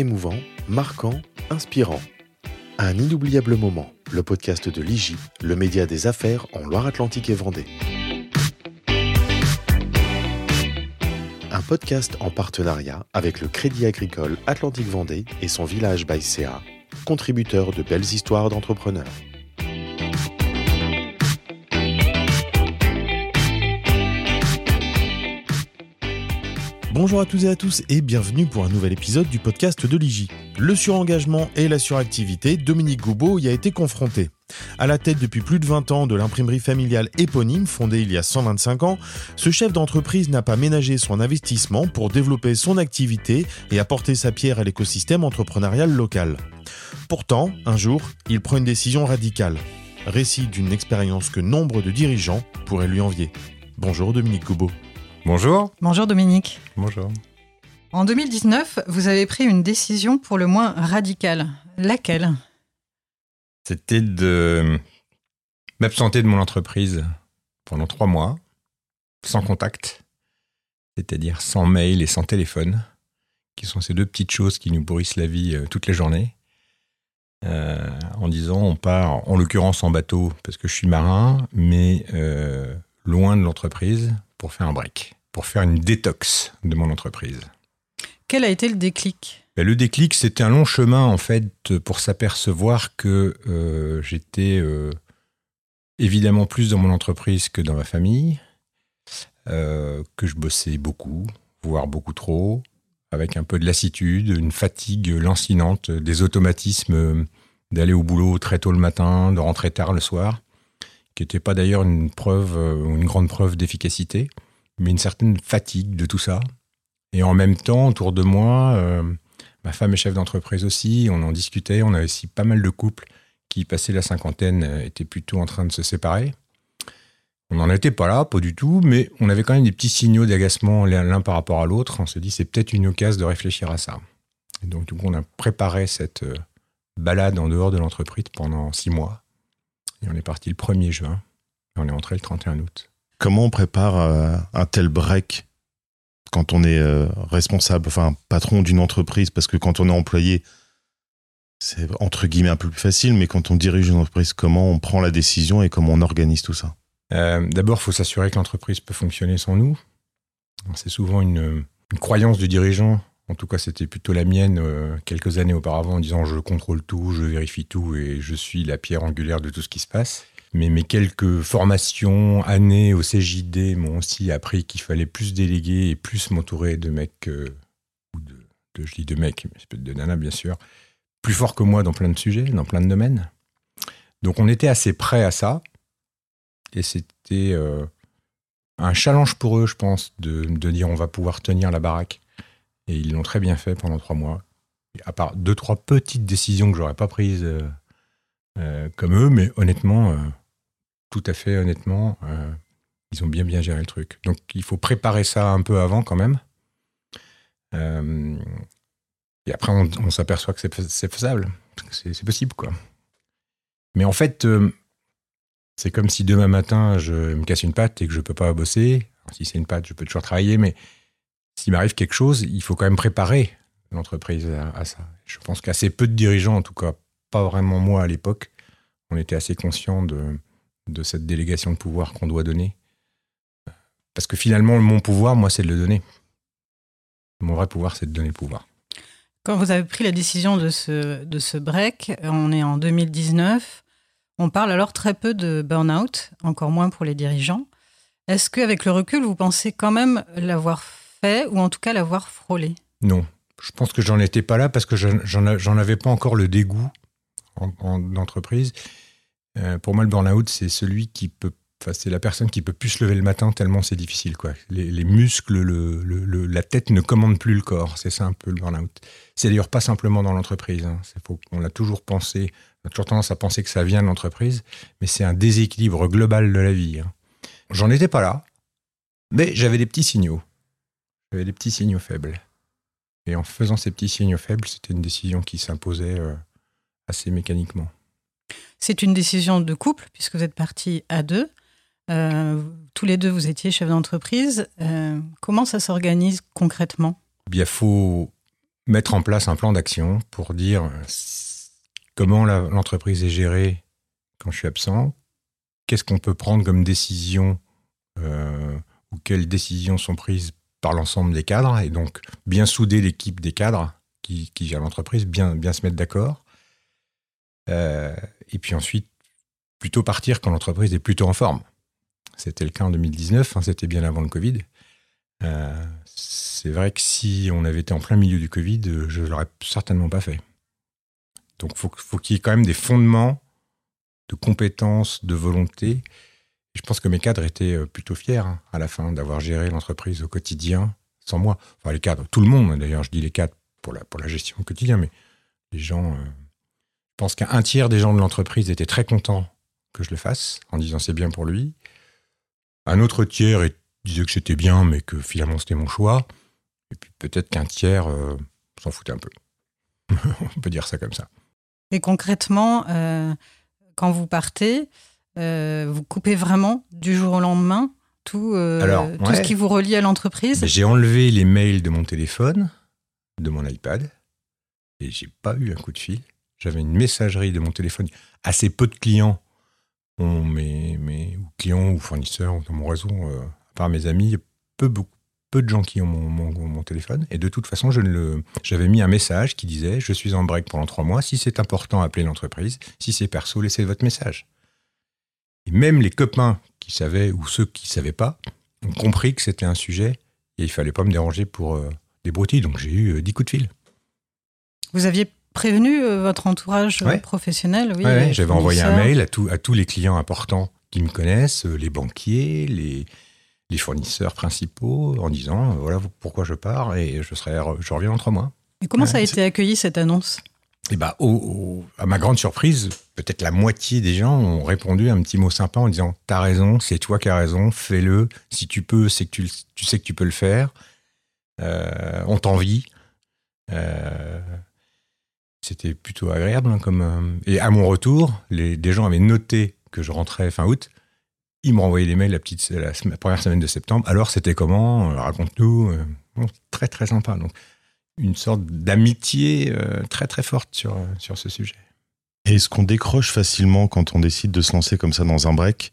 émouvant, marquant, inspirant. Un inoubliable moment, le podcast de l'IGI, le média des affaires en Loire-Atlantique et Vendée. Un podcast en partenariat avec le Crédit Agricole Atlantique Vendée et son village by CA, contributeur de belles histoires d'entrepreneurs. Bonjour à tous et à tous et bienvenue pour un nouvel épisode du podcast de l'IGI. Le surengagement et la suractivité, Dominique Goubeau y a été confronté. À la tête depuis plus de 20 ans de l'imprimerie familiale éponyme fondée il y a 125 ans, ce chef d'entreprise n'a pas ménagé son investissement pour développer son activité et apporter sa pierre à l'écosystème entrepreneurial local. Pourtant, un jour, il prend une décision radicale. Récit d'une expérience que nombre de dirigeants pourraient lui envier. Bonjour Dominique Goubeau. Bonjour. Bonjour Dominique. Bonjour. En 2019, vous avez pris une décision pour le moins radicale. Laquelle? C'était de m'absenter de mon entreprise pendant trois mois, sans contact, c'est-à-dire sans mail et sans téléphone, qui sont ces deux petites choses qui nous pourrissent la vie euh, toutes les journées. Euh, en disant on part, en l'occurrence en bateau, parce que je suis marin, mais euh, loin de l'entreprise, pour faire un break, pour faire une détox de mon entreprise. Quel a été le déclic? Ben, Le déclic, c'était un long chemin en fait pour s'apercevoir que euh, j'étais euh, évidemment plus dans mon entreprise que dans ma famille, euh, que je bossais beaucoup, voire beaucoup trop, avec un peu de lassitude, une fatigue lancinante, des automatismes d'aller au boulot très tôt le matin, de rentrer tard le soir qui n'était pas d'ailleurs une preuve, euh, une grande preuve d'efficacité, mais une certaine fatigue de tout ça. Et en même temps, autour de moi, euh, ma femme est chef d'entreprise aussi, on en discutait, on avait aussi pas mal de couples qui, passé la cinquantaine, euh, étaient plutôt en train de se séparer. On n'en était pas là, pas du tout, mais on avait quand même des petits signaux d'agacement l'un par rapport à l'autre. On se dit, c'est peut-être une occasion de réfléchir à ça. Et donc, du coup, on a préparé cette balade en dehors de l'entreprise pendant six mois. Et on est parti le 1er juin et on est rentré le 31 août. Comment on prépare euh, un tel break quand on est euh, responsable, enfin patron d'une entreprise? Parce que quand on est employé, c'est entre guillemets un peu plus facile, mais quand on dirige une entreprise, comment on prend la décision et comment on organise tout ça? Euh, D'abord, il faut s'assurer que l'entreprise peut fonctionner sans nous. C'est souvent une, une, croyance du dirigeant en tout cas, c'était plutôt la mienne euh, quelques années auparavant en disant je contrôle tout, je vérifie tout et je suis la pierre angulaire de tout ce qui se passe. Mais mes quelques formations, années au CJD m'ont aussi appris qu'il fallait plus déléguer et plus m'entourer de mecs, euh, de, je dis de mecs, mais de nanas bien sûr, plus forts que moi dans plein de sujets, dans plein de domaines. Donc on était assez prêts à ça. Et c'était euh, un challenge pour eux, je pense, de, de dire on va pouvoir tenir la baraque et ils l'ont très bien fait pendant trois mois. À part deux, trois petites décisions que j'aurais pas prises euh, euh, comme eux, mais honnêtement, euh, tout à fait honnêtement, ils ont bien bien géré le truc. Donc il faut préparer ça un peu avant quand même. et après, on, s'aperçoit que c'est faisable, c'est possible quoi. Mais en fait, c'est comme si demain matin je me casse une patte et que je peux pas bosser. si c'est une patte, je peux toujours travailler, mais s'il m'arrive quelque chose, il faut quand même préparer l'entreprise à, ça. Je pense qu'assez peu de dirigeants, en tout cas pas vraiment moi à l'époque, on était assez conscients de, cette délégation de pouvoir qu'on doit donner. Parce que finalement, mon pouvoir, moi, c'est de le donner. Mon vrai pouvoir, c'est de donner le pouvoir. Quand vous avez pris la décision de ce, de ce break, on est en 2019, on parle alors très peu de burn-out, encore moins pour les dirigeants. Est-ce qu'avec le recul, vous pensez quand même l'avoir ou en tout cas l'avoir frôlé? Non, je pense que j'en étais pas là parce que j'en avais pas encore le dégoût en, entreprise. Euh, pour moi, le burn-out, c'est celui qui peut. Enfin, c'est la personne qui peut plus se lever le matin tellement c'est difficile. Quoi. Les, muscles, le, la tête ne commande plus le corps. C'est ça un peu le burn-out. C'est d'ailleurs pas simplement dans l'entreprise. Hein. On a toujours pensé, on a toujours tendance à penser que ça vient de l'entreprise, mais c'est un déséquilibre global de la vie. Hein. J'en étais pas là, mais j'avais des petits signaux. J'avais des petits signaux faibles. Et en faisant ces petits signaux faibles, c'était une décision qui s'imposait euh, assez mécaniquement. C'est une décision de couple, puisque vous êtes partis à deux. Euh, tous les deux, vous étiez chef d'entreprise. Euh, comment ça s'organise concrètement? Il faut mettre en place un plan d'action pour dire comment l'entreprise est gérée quand je suis absent, qu'est-ce qu'on peut prendre comme décision euh, ou quelles décisions sont prises par l'ensemble des cadres, et donc bien souder l'équipe des cadres qui, qui gèrent l'entreprise, bien, se mettre d'accord. Euh, et puis ensuite, plutôt partir quand l'entreprise est plutôt en forme. C'était le cas en 2019, hein, c'était bien avant le Covid. Euh, c'est vrai que si on avait été en plein milieu du Covid, je ne l'aurais certainement pas fait. Donc il faut, qu'il y ait quand même des fondements de compétences, de volonté. Je pense que mes cadres étaient euh, plutôt fiers hein, à la fin d'avoir géré l'entreprise au quotidien sans moi. Enfin, les cadres, tout le monde, d'ailleurs, je dis les cadres pour la, gestion au quotidien, mais les gens, euh, je pense qu'un tiers des gens de l'entreprise étaient très contents que je le fasse, en disant c'est bien pour lui. Un autre tiers disait que c'était bien, mais que finalement c'était mon choix. Et puis peut-être qu'un tiers euh, s'en foutait un peu. On peut dire ça comme ça. Et concrètement, quand vous partez, vous coupez vraiment du jour au lendemain tout, tout ce qui vous relie à l'entreprise J'ai enlevé les mails de mon téléphone, de mon iPad, et j'ai pas eu un coup de fil. J'avais une messagerie de mon téléphone. Assez peu de clients ont mes, mes ou clients ou fournisseurs dans mon réseau, à part mes amis, peu, beaucoup, peu de gens qui ont mon, téléphone. Et de toute façon, je le, j'avais mis un message qui disait Je suis en break pendant trois mois. Si c'est important, appelez l'entreprise. Si c'est perso, laissez votre message. Et même les copains qui savaient ou ceux qui ne savaient pas ont compris que c'était un sujet et il fallait pas me déranger pour euh, des broutilles. Donc j'ai eu euh, dix coups de fil. Vous aviez prévenu euh, votre entourage professionnel Oui, j'avais envoyé un mail à, à tous les clients importants qui me connaissent, les banquiers, les, les fournisseurs principaux en disant voilà pourquoi je pars et je serai je reviens dans trois mois. Et comment ça a été accueilli cette annonce? Et eh bah, à ma grande surprise, peut-être la moitié des gens ont répondu un petit mot sympa en disant T'as raison, c'est toi qui as raison, fais-le. Si tu peux, c'est que tu, sais que tu peux le faire. Euh, on t'envie. Euh, c'était plutôt agréable. Hein, comme, et à mon retour, les, des gens avaient noté que je rentrais fin août il m'a envoyé des mails la, première semaine de septembre. Alors, c'était comment? Euh, Raconte-nous. Euh, très, très sympa. Donc, une sorte d'amitié euh, très, très forte sur, sur ce sujet. Est-ce qu'on décroche facilement quand on décide de se lancer comme ça dans un break?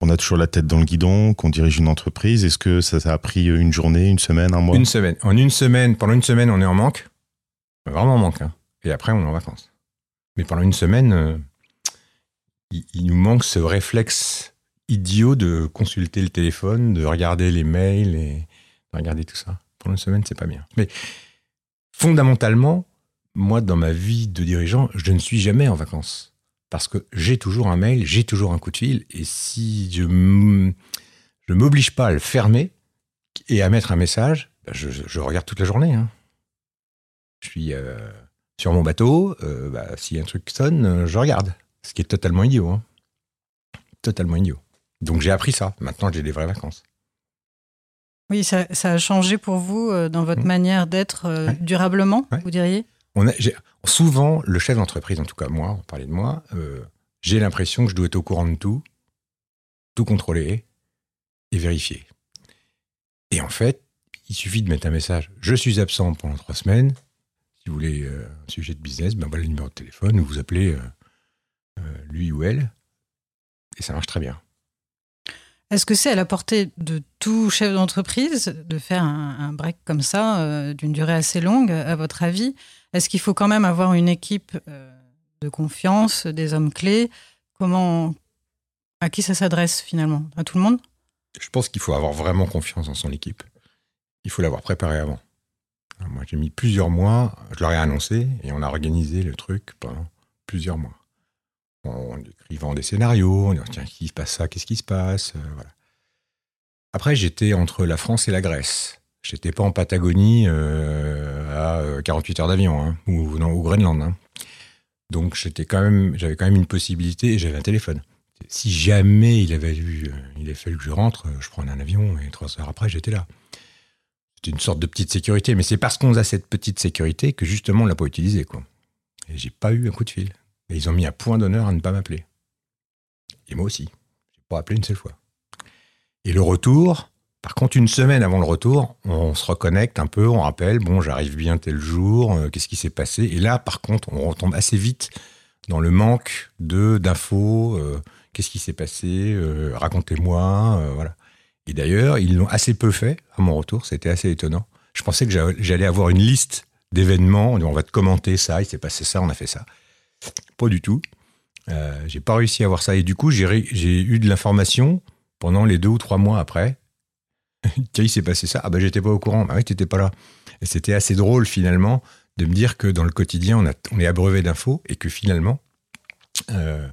On a toujours la tête dans le guidon, qu'on dirige une entreprise? Est-ce que ça, a pris une journée, une semaine, un mois? Une semaine. En une semaine, pendant une semaine, on est en manque. Vraiment en manque. Hein. Et après, on est en vacances. Mais pendant une semaine, il, nous manque ce réflexe idiot de consulter le téléphone, de regarder les mails et de regarder tout ça. Pour une semaine, c'est pas bien. Mais fondamentalement, moi, dans ma vie de dirigeant, je ne suis jamais en vacances. Parce que j'ai toujours un mail, j'ai toujours un coup de fil. Et si je ne m'oblige pas à le fermer et à mettre un message, bah, je, regarde toute la journée. Hein. Je suis euh, sur mon bateau, euh, bah, si un truc sonne, je regarde. Ce qui est totalement idiot. Hein. Totalement idiot. Donc j'ai appris ça. Maintenant, j'ai des vraies vacances. Oui, ça, a changé pour vous euh, dans votre mmh. manière d'être euh, durablement, vous diriez? On a, Souvent, le chef d'entreprise, en tout cas moi, on parlait de moi, euh, j'ai l'impression que je dois être au courant de tout, tout contrôler et vérifier. Et en fait, il suffit de mettre un message. Je suis absent pendant trois semaines. Si vous voulez un sujet de business, ben voilà le numéro de téléphone, ou vous appelez lui ou elle, et ça marche très bien. Est-ce que c'est à la portée de tout chef d'entreprise de faire un, break comme ça, euh, d'une durée assez longue, à votre avis? Est-ce qu'il faut quand même avoir une équipe euh, de confiance, des hommes clés? Comment, à qui ça s'adresse finalement? À tout le monde? Je pense qu'il faut avoir vraiment confiance en son équipe. Il faut l'avoir préparé avant. Moi, j'ai mis plusieurs mois, je leur ai annoncé et on a organisé le truc pendant plusieurs mois en écrivant des scénarios, en disant tiens, qui se passe ça, qu'est-ce qui se passe, euh, voilà. Après, j'étais entre la France et la Grèce. J'étais pas en Patagonie euh, à 48 euh, heures d'avion, hein, ou au Groenland. Hein. Donc j'avais quand même une possibilité et j'avais un téléphone. Si jamais il avait eu, il fallu que je rentre, je prenais un avion et trois heures après j'étais là. C'était une sorte de petite sécurité, mais c'est parce qu'on a cette petite sécurité que justement on l'a pas utilisée. Et j'ai pas eu un coup de fil. Et ils ont mis un point d'honneur à ne pas m'appeler. Et moi aussi. Je n'ai pas appelé une seule fois. Et le retour, Par contre, une semaine avant le retour, on se reconnecte un peu, on rappelle, bon, j'arrive bien tel jour, euh, qu'est-ce qui s'est passé? Et là, par contre, on retombe assez vite dans le manque de d'infos, euh, qu'est-ce qui s'est passé, euh, racontez-moi, voilà. Et d'ailleurs, ils l'ont assez peu fait à mon retour, c'était assez étonnant. Je pensais que j'allais avoir une liste d'événements, on va te commenter ça, il s'est passé ça, on a fait ça. Pas du tout. j'ai pas réussi à voir ça. Et du coup, j'ai eu de l'information pendant les deux ou trois mois après Tiens, il s'est passé ça. Ah bah j'étais pas au courant. Bah oui, t'étais pas là. Et c'était assez drôle finalement de me dire que dans le quotidien, on, est abreuvé d'infos et que finalement, euh,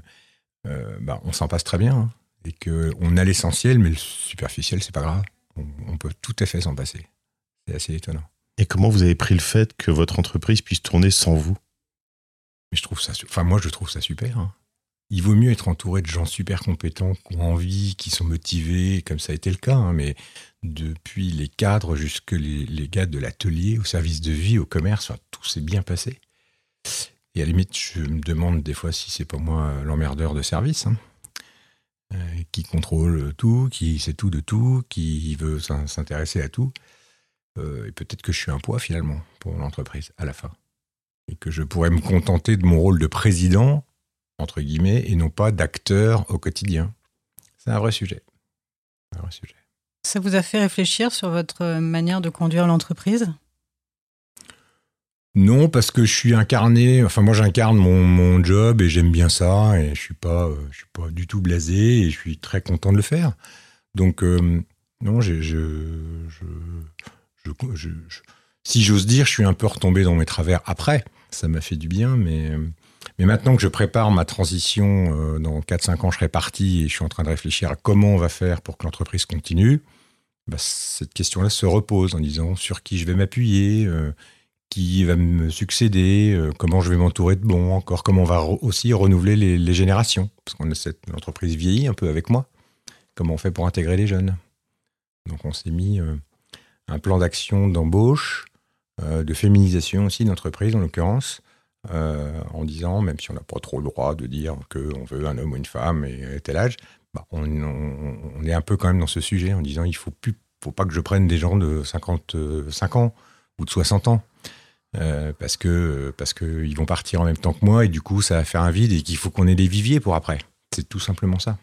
euh, bah, on s'en passe très bien. Hein. et que on a l'essentiel, mais le superficiel, c'est pas grave. On, peut tout à fait s'en passer. C'est assez étonnant. Et comment vous avez pris le fait que votre entreprise puisse tourner sans vous? Mais je trouve ça, enfin moi je trouve ça super. Hein il vaut mieux être entouré de gens super compétents, qui ont envie, qui sont motivés, comme ça a été le cas, hein, mais depuis les cadres jusque les, gars de l'atelier, au service de vie, au commerce, tout s'est bien passé. Et à la limite, je me demande des fois si c'est pas moi l'emmerdeur de service, hein, euh, qui contrôle tout, qui sait tout de tout, qui veut s'intéresser à tout. Euh, et peut-être que je suis un poids finalement pour l'entreprise à la fin. Et que je pourrais me contenter de mon rôle de président entre guillemets, et non pas d'acteur au quotidien. C'est un vrai sujet. Un vrai sujet. Ça vous a fait réfléchir sur votre manière de conduire l'entreprise? Non, parce que je suis incarné, enfin moi j'incarne mon, mon, job et j'aime bien ça et je suis pas, euh, je suis pas du tout blasé et je suis très content de le faire. Donc euh, non, je, je, je, si j'ose dire, je suis un peu retombé dans mes travers après. Ça m'a fait du bien, mais maintenant que je prépare ma transition, euh, dans 4-5 ans, je serai parti et je suis en train de réfléchir à comment on va faire pour que l'entreprise continue, bah, cette question-là se repose en disant sur qui je vais m'appuyer, euh, qui va me succéder, euh, comment je vais m'entourer de bons encore, comment on va aussi renouveler les, générations, parce qu'on a cette entreprise vieillie un peu avec moi, comment on fait pour intégrer les jeunes. Donc on s'est mis un plan d'action d'embauche, de féminisation aussi d'entreprise en l'occurrence, euh, en disant, même si on n'a pas trop le droit de dire qu'on veut un homme ou une femme et tel âge, bah, on, est un peu quand même dans ce sujet en disant il faut plus, faut pas que je prenne des gens de 55 ans ou de 60 ans. Euh, parce que parce que vont partir en même temps que moi et du coup ça va faire un vide et qu'il faut qu'on ait des viviers pour après. C'est tout simplement ça.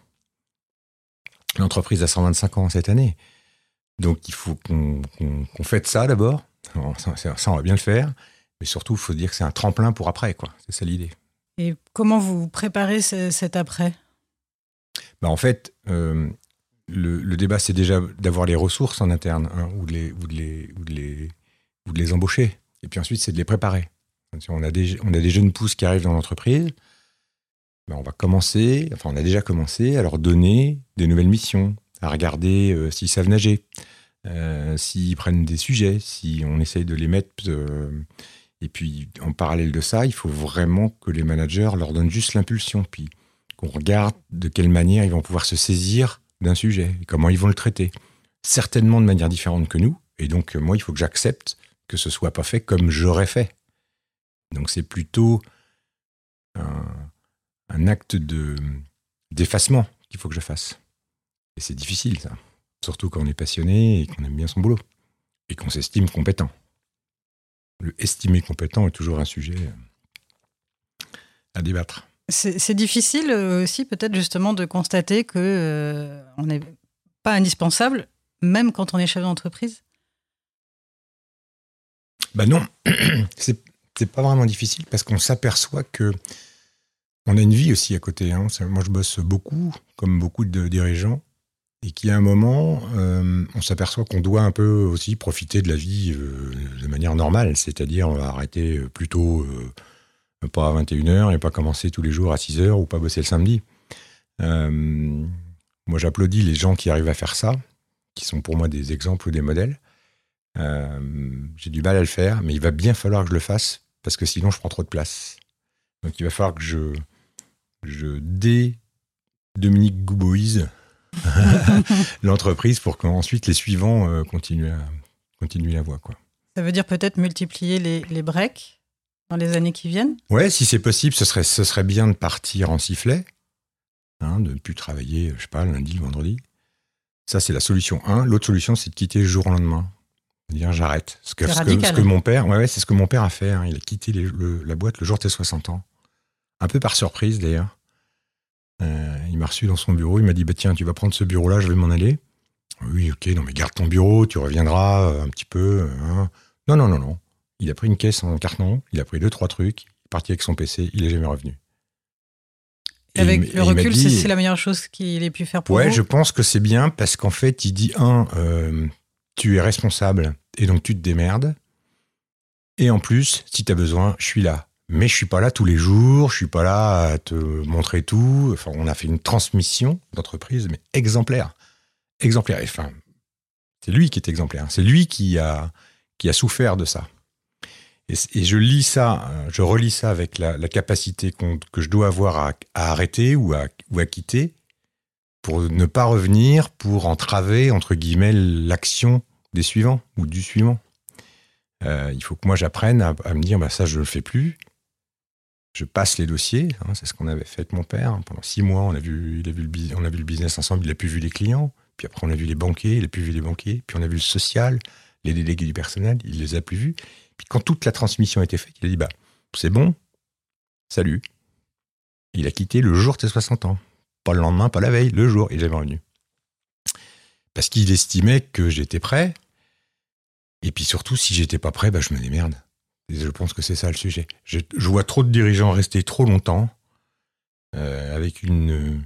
L'entreprise a 125 ans cette année, donc il faut qu'on fête ça d'abord. Ça, on va bien le faire. Mais surtout, il faut dire que c'est un tremplin pour après, quoi. C'est ça l'idée. Et comment vous préparez cet après? Bah, En fait, euh, le, débat, c'est déjà d'avoir les ressources en interne, hein, ou, de les, ou, de les, ou, de les, ou de les embaucher. Et puis ensuite, c'est de les préparer. On a des, on a des jeunes pousses qui arrivent dans l'entreprise. Bah, on va commencer, enfin, on a déjà commencé à leur donner des nouvelles missions, à regarder euh, s'ils savent nager, euh, s'ils prennent des sujets, si on essaye de les mettre et puis, en parallèle de ça, il faut vraiment que les managers leur donnent juste l'impulsion, puis qu'on regarde de quelle manière ils vont pouvoir se saisir d'un sujet, comment ils vont le traiter. Certainement de manière différente que nous, et donc moi, il faut que j'accepte que ce soit pas fait comme j'aurais fait. Donc c'est plutôt un, acte de d'effacement qu'il faut que je fasse. Et c'est difficile, ça. Surtout quand on est passionné et qu'on aime bien son boulot. Et qu'on s'estime compétent le estimer compétent est toujours un sujet euh, à débattre. C'est difficile euh, aussi peut-être justement de constater que euh, on n'est pas indispensable, même quand on est chef d'entreprise? Ben non, c'est pas vraiment difficile parce qu'on s'aperçoit que on a une vie aussi à côté. Hein. Moi, je bosse beaucoup, comme beaucoup de dirigeants, et qu'il y a un moment, euh, on s'aperçoit qu'on doit un peu aussi profiter de la vie euh, de manière normale, c'est-à-dire on va arrêter plutôt euh, pas à 21h et pas commencer tous les jours à 6h ou pas bosser le samedi. moi j'applaudis les gens qui arrivent à faire ça, qui sont pour moi des exemples ou des modèles. J'ai du mal à le faire, mais il va bien falloir que je le fasse parce que sinon je prends trop de place. Donc il va falloir que je, je dé Dominique Gouboise l'entreprise pour qu'ensuite les suivants euh, continuent, à, continuent la voie. Quoi. Ça veut dire peut-être multiplier les, les breaks dans les années qui viennent? Ouais, si c'est possible, ce serait, ce serait bien de partir en sifflet, hein, de ne plus travailler, je sais pas, lundi, vendredi. Ça, c'est la solution 1. L'autre solution, c'est de quitter le jour au lendemain. Dire j'arrête. Ce que, C'est ce que- radical. ce que mon père, ouais, ouais, c'est ce que mon père a fait. hein. Il a quitté les- le- la boîte le jour de ses 60 ans. Un peu par surprise d'ailleurs. Euh, il m'a reçu dans son bureau. Il m'a dit bah, Tiens, tu vas prendre ce bureau-là, je vais m'en aller. Oui, ok, non, mais garde ton bureau, tu reviendras euh, un petit peu. hein. Non, non, non, non. Il a pris une caisse en carton, il a pris deux, trois trucs, il est parti avec son PC, il est jamais revenu. Et Avec le recul, c'est c'est la meilleure chose qu'il ait pu faire pour Ouais, vous je pense que c'est bien parce qu'en fait, il dit un, euh, tu es responsable et donc tu te démerdes. Et en plus, si tu as besoin, je suis là. Mais je suis pas là tous les jours, je suis pas là à te montrer tout. Enfin, on a fait une transmission d'entreprise, mais exemplaire. Exemplaire. Enfin, c'est lui qui est exemplaire. C'est lui qui a, qui a souffert de ça. Et, je lis ça, euh, je relis ça avec la, capacité qu'on- que je dois avoir à, à arrêter ou à, ou à quitter pour ne pas revenir, pour entraver, entre guillemets, l'action des suivants ou du suivant. Euh, il faut que moi j'apprenne à, à me dire, bah, ça je ne le fais plus. Je passe les dossiers, hein, c'est ce qu'on avait fait avec mon père. Pendant six mois, on a, vu, il a vu le, on a vu le business ensemble, il a pu vu les clients. Puis après, on a vu les banquiers, il a pu vu les banquiers. Puis on a vu le social, les délégués du personnel, il les a plus vus. Puis quand toute la transmission a été faite, il a dit, bah, c'est bon, salut. Il a quitté le jour de ses 60 ans. Pas le lendemain, pas la veille, le jour, il est revenu. Parce qu'il estimait que j'étais prêt. Et puis surtout, si j'étais pas prêt, bah, je me démerde. Je pense que c'est ça le sujet. Je, vois trop de dirigeants rester trop longtemps euh, avec une,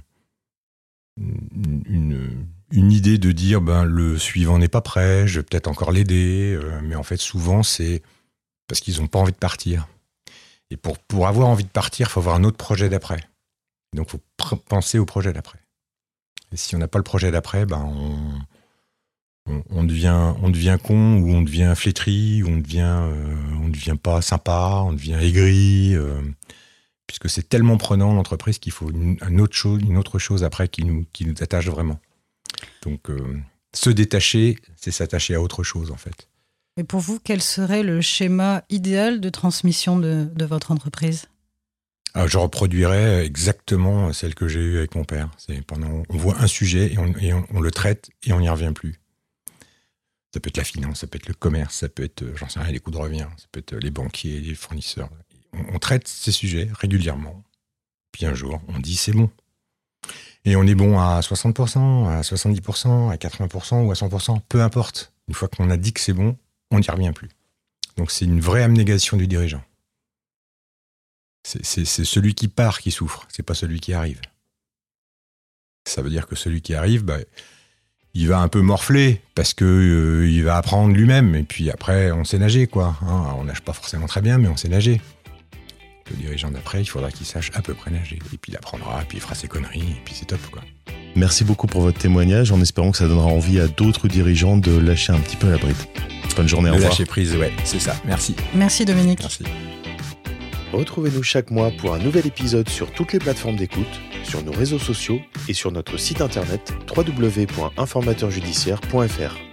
une, idée de dire ben, le suivant n'est pas prêt, je vais peut-être encore l'aider. euh, mais en fait, souvent, c'est parce qu'ils n'ont pas envie de partir. Et pour, pour avoir envie de partir, il faut avoir un autre projet d'après. Donc, il faut penser au projet d'après. Et si on n'a pas le projet d'après, ben on, on, on devient, on devient con ou on devient flétri, ou on devient, euh, on devient pas sympa, on devient aigri, euh, puisque c'est tellement prenant l'entreprise qu'il faut une, un autre chose, une autre chose après qui nous, qui nous attache vraiment. Donc, euh, se détacher, c'est s'attacher à autre chose en fait. Et pour vous, quel serait le schéma idéal de transmission de, de votre entreprise? Ah, je reproduirais exactement celle que j'ai eue avec mon père. C'est pendant, on voit un sujet et, on, et on- on le traite et on n'y revient plus. Ça peut être la finance, ça peut être le commerce, ça peut être, euh, j'en sais rien, les coûts de revient, ça peut être les banquiers, les fournisseurs. On, traite ces sujets régulièrement. Puis un jour, on dit c'est bon. Et on est bon à 60%, à 70%, à 80% ou à 100%, peu importe. Une fois qu'on a dit que c'est bon, on n'y revient plus. Donc c'est une vraie abnégation du dirigeant. C'est celui qui part qui souffre, c'est pas celui qui arrive. Ça veut dire que celui qui arrive, bah, il va un peu morfler parce que euh, il va apprendre lui-même. Et puis après, on sait nager, quoi. hein. on nage pas forcément très bien, mais on sait nager. Le dirigeant d'après, il faudra qu'il sache à peu près nager. Et puis il apprendra, et puis il fera ses conneries, et puis c'est top, quoi. Merci beaucoup pour votre témoignage, en espérant que ça donnera envie à d'autres dirigeants de lâcher un petit peu la bride. Bonne journée, au Le revoir. lâcher prise, ouais, c'est ça. Merci. Merci Dominique. Merci. Retrouvez-nous chaque mois pour un nouvel épisode sur toutes les plateformes d'écoute, sur nos réseaux sociaux et sur notre site internet www.informateurjudiciaire.fr.